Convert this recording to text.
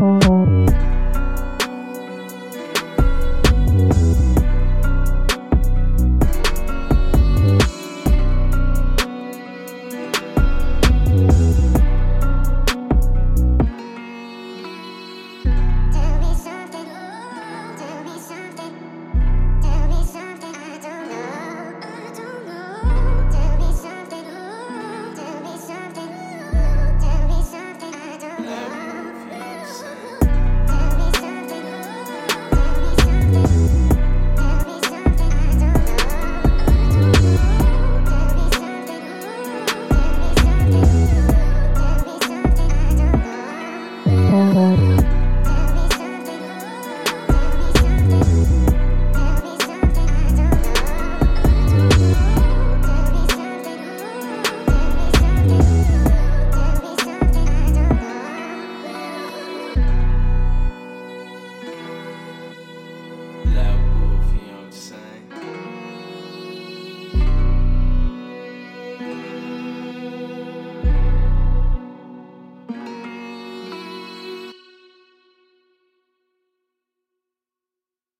Thank.